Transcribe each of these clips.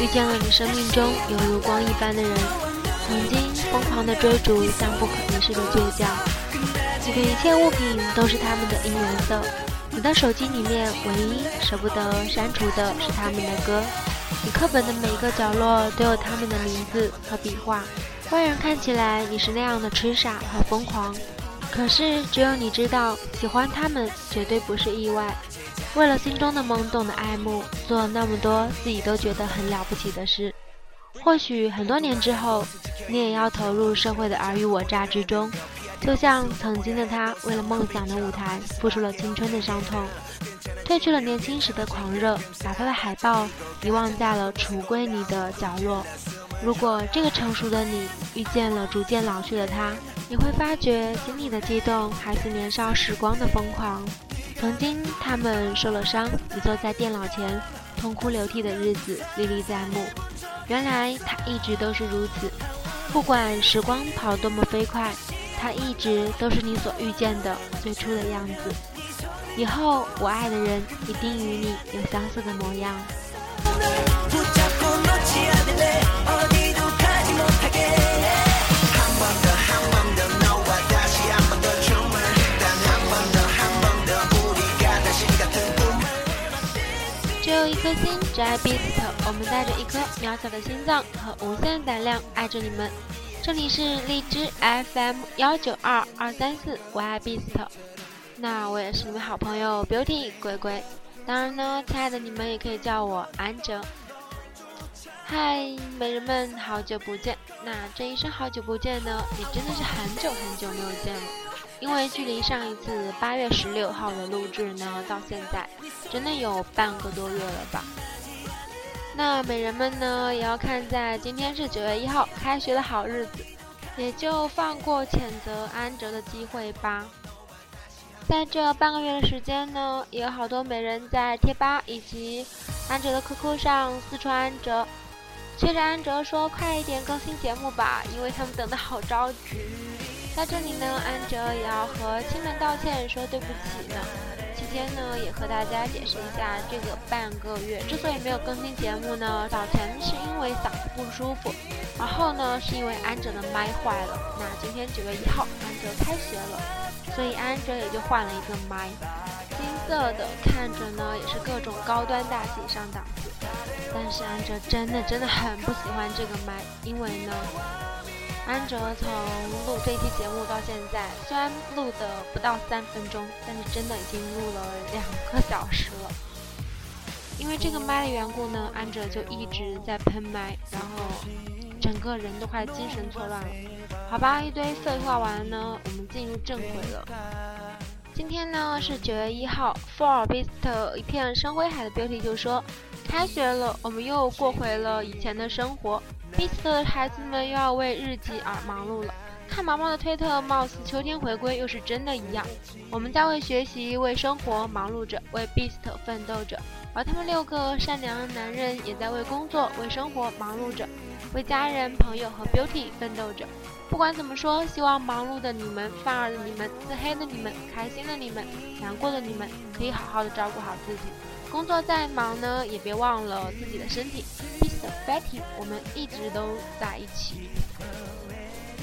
遇见了你生命中犹如光一般的人，曾经疯狂的追逐，但不可一世的倔强。你的一切物品都是他们的应援色，你的手机里面唯一舍不得删除的是他们的歌，你课本的每一个角落都有他们的名字和笔画。外人看起来你是那样的痴傻和疯狂，可是只有你知道，喜欢他们绝对不是意外。为了心中的懵懂的爱慕，做了那么多自己都觉得很了不起的事。或许很多年之后，你也要投入社会的尔虞我诈之中，就像曾经的他，为了梦想的舞台，付出了青春的伤痛，褪去了年轻时的狂热，把他的海报遗忘在了橱柜里的角落。如果这个成熟的你遇见了逐渐老去的他，你会发觉心里的激动还是年少时光的疯狂。曾经他们受了伤，你坐在电脑前痛哭流涕的日子历历在目。原来他一直都是如此，不管时光跑多么飞快，他一直都是你所遇见的最初的样子。以后我爱的人一定与你有相似的模样。我，爱 Beast。我们带着一颗渺小的心脏和无限胆量爱着你们。这里是荔枝 FM 幺九二二三四，我爱 Beast。那我也是你们好朋友 Beauty 鬼鬼。当然呢，亲爱的你们也可以叫我安哲。嗨，美人们，好久不见。那这一声好久不见呢，也真的是很久很久没有见了。因为距离上一次八月十六号的录制呢，到现在真的有半个多月了吧。那美人们呢，也要看在今天是九月一号，开学的好日子，也就放过谴责安哲的机会吧。在这半个月的时间呢，也有好多美人在贴吧以及安哲的 QQ 上私传安哲，催着安哲说快一点更新节目吧，因为他们等得好着急。在这里呢，安哲也要和亲们道歉，说对不起呢。期间呢，也和大家解释一下，这个半个月之所以没有更新节目呢，早前是因为嗓子不舒服，然后呢是因为安哲的麦坏了。那今天九月一号，安哲开学了，所以安哲也就换了一个麦，金色的，看着呢也是各种高端大气上档次。但是安哲真的真的很不喜欢这个麦，因为呢。安哲从录这期节目到现在，虽然录的不到三分钟，但是真的已经录了两个小时了。因为这个麦的缘故呢，安哲就一直在喷麦，然后整个人都快精神错乱了。好吧，一堆废话完了呢，我们进入正轨了。今天呢是九月一号，For Beast 一片深灰海的标题就说，开学了，我们又过回了以前的生活。Beast 的孩子们又要为日记而忙碌了。看毛毛的推特，貌似秋天回归又是真的一样。我们在为学习、为生活忙碌着，为 Beast 奋斗着，而他们六个善良的男人也在为工作、为生活忙碌着，为家人、朋友和 Beauty 奋斗着。不管怎么说，希望忙碌的你们、犯二的你们、自黑的你们、开心的你们、难过的你们，可以好好的照顾好自己。工作再忙呢，也别忘了自己的身体。Betty，我们一直都在一起。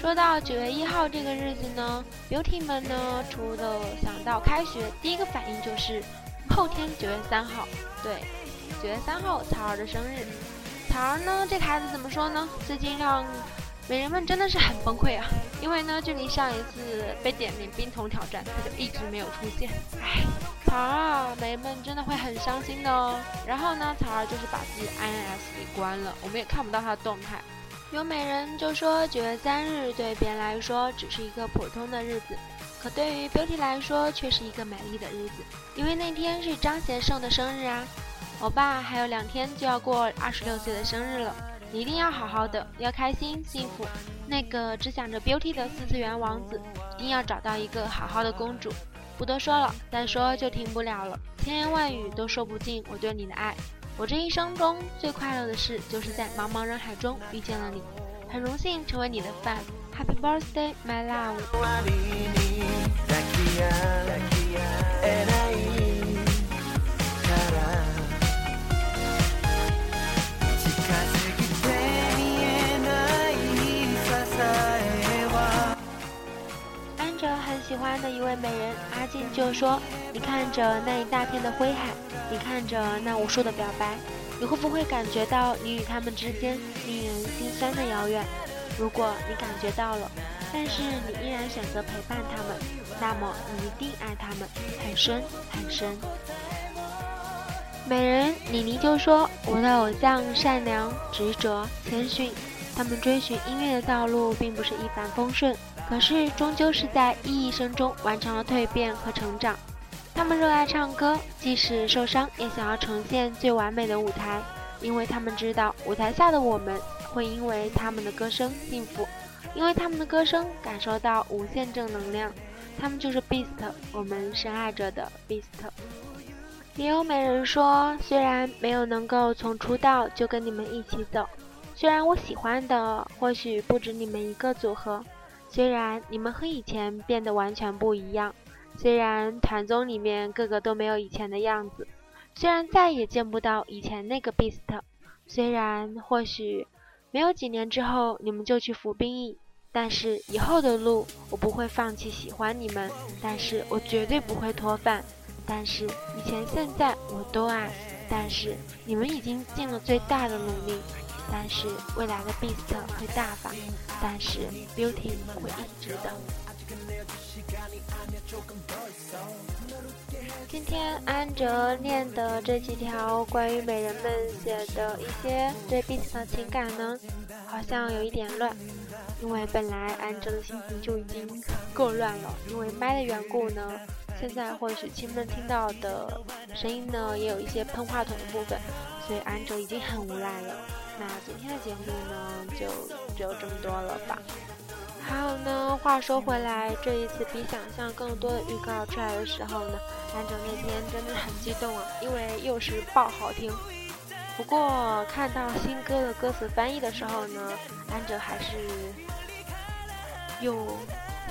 说到九月一号这个日子呢，Beauty 们呢，除了想到开学，第一个反应就是后天九月三号。对，九月三号草儿的生日。草儿呢，这个孩子怎么说呢？最近让美人们真的是很崩溃啊！因为呢，距离上一次被点名冰桶挑战，他就一直没有出现。唉，草儿啊，美人们真的会很伤心的哦。然后呢，草儿就是把自己 INS 给关了，我们也看不到他的动态。有美人就说九月三日对别人来说只是一个普通的日子，可对于 Beauty 来说却是一个美丽的日子，因为那天是张贤胜的生日啊。欧巴还有两天就要过二十六岁的生日了，你一定要好好的，要开心幸福。那个只想着 Beauty 的四次元王子，一定要找到一个好好的公主。不多说了，再说就停不了了，千言万语都说不尽我对你的爱。我这一生中最快乐的事，就是在茫茫人海中遇见了你，很荣幸成为你的 fan。Happy birthday, my love。的一位美人阿静就说：“你看着那一大片的灰海，你看着那无数的表白，你会不会感觉到你与他们之间令人心酸的遥远？如果你感觉到了，但是你依然选择陪伴他们，那么你一定爱他们很深很深。”美人李妮就说：“我的偶像善良、执着、谦逊，他们追寻音乐的道路并不是一帆风顺。”可是，终究是在意义声中完成了蜕变和成长。他们热爱唱歌，即使受伤也想要呈现最完美的舞台，因为他们知道舞台下的我们会因为他们的歌声幸福，因为他们的歌声感受到无限正能量。他们就是 Beast，我们深爱着的 Beast。也有美人说，虽然没有能够从出道就跟你们一起走，虽然我喜欢的或许不止你们一个组合。虽然你们和以前变得完全不一样，虽然团综里面个个都没有以前的样子，虽然再也见不到以前那个 Beast，虽然或许没有几年之后你们就去服兵役，但是以后的路我不会放弃喜欢你们，但是我绝对不会脱饭，但是以前现在我都爱，但是你们已经尽了最大的努力。但是未来的 Beast 会大发，但是 Beauty 会一直的。今天安哲念的这几条关于美人们写的一些对 Beast 的情感呢，好像有一点乱，因为本来安哲的心情就已经够乱了，因为麦的缘故呢，现在或许亲们听到的声音呢，也有一些喷话筒的部分，所以安哲已经很无奈了。那今天的节目呢，就只有这么多了吧。还有呢，话说回来，这一次比想象更多的预告出来的时候呢，安哲那天真的很激动啊，因为又是爆好听。不过看到新歌的歌词翻译的时候呢，安哲还是又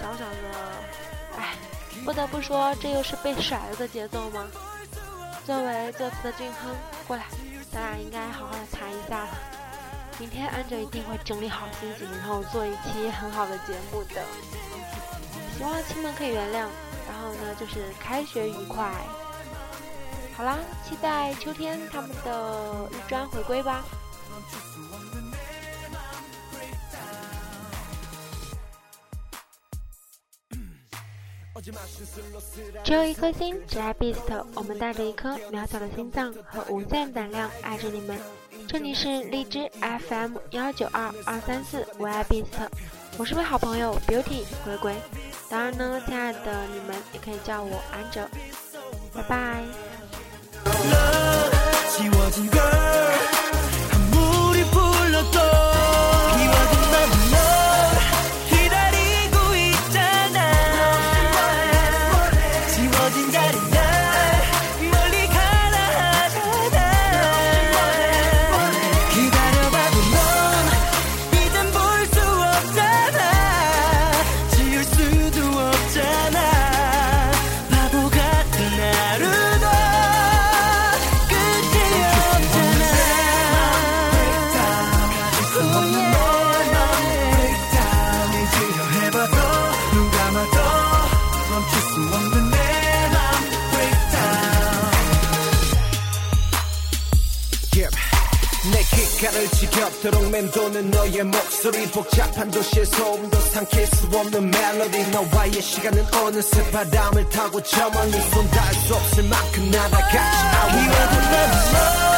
小小的，哎，不得不说，这又是被甩了的节奏吗？作为这次的俊亨，过来，咱俩应该好好谈一下。明天安哲一定会整理好心情，然后做一期很好的节目的。希望亲们可以原谅。然后呢，就是开学愉快。好啦，期待秋天他们的日专回归吧。只有一颗心，只爱 Beast。我们带着一颗渺小的心脏和无限胆量，爱着你们。这里是荔枝 FM 幺九二二三四，我爱 Beast，我是位好朋友 Beauty 回归。当然呢，亲爱的你们也可以叫我安哲。拜拜。 귓가를 지겹도록 맴도는 너의 목소리. 복잡한 도시의 소음도 삼킬 수 없는 멜로디. 너와의 시간은 어느새 바람을 타고 저 멀리 손 닿을 수 없을 만큼 날아갔지. I wanna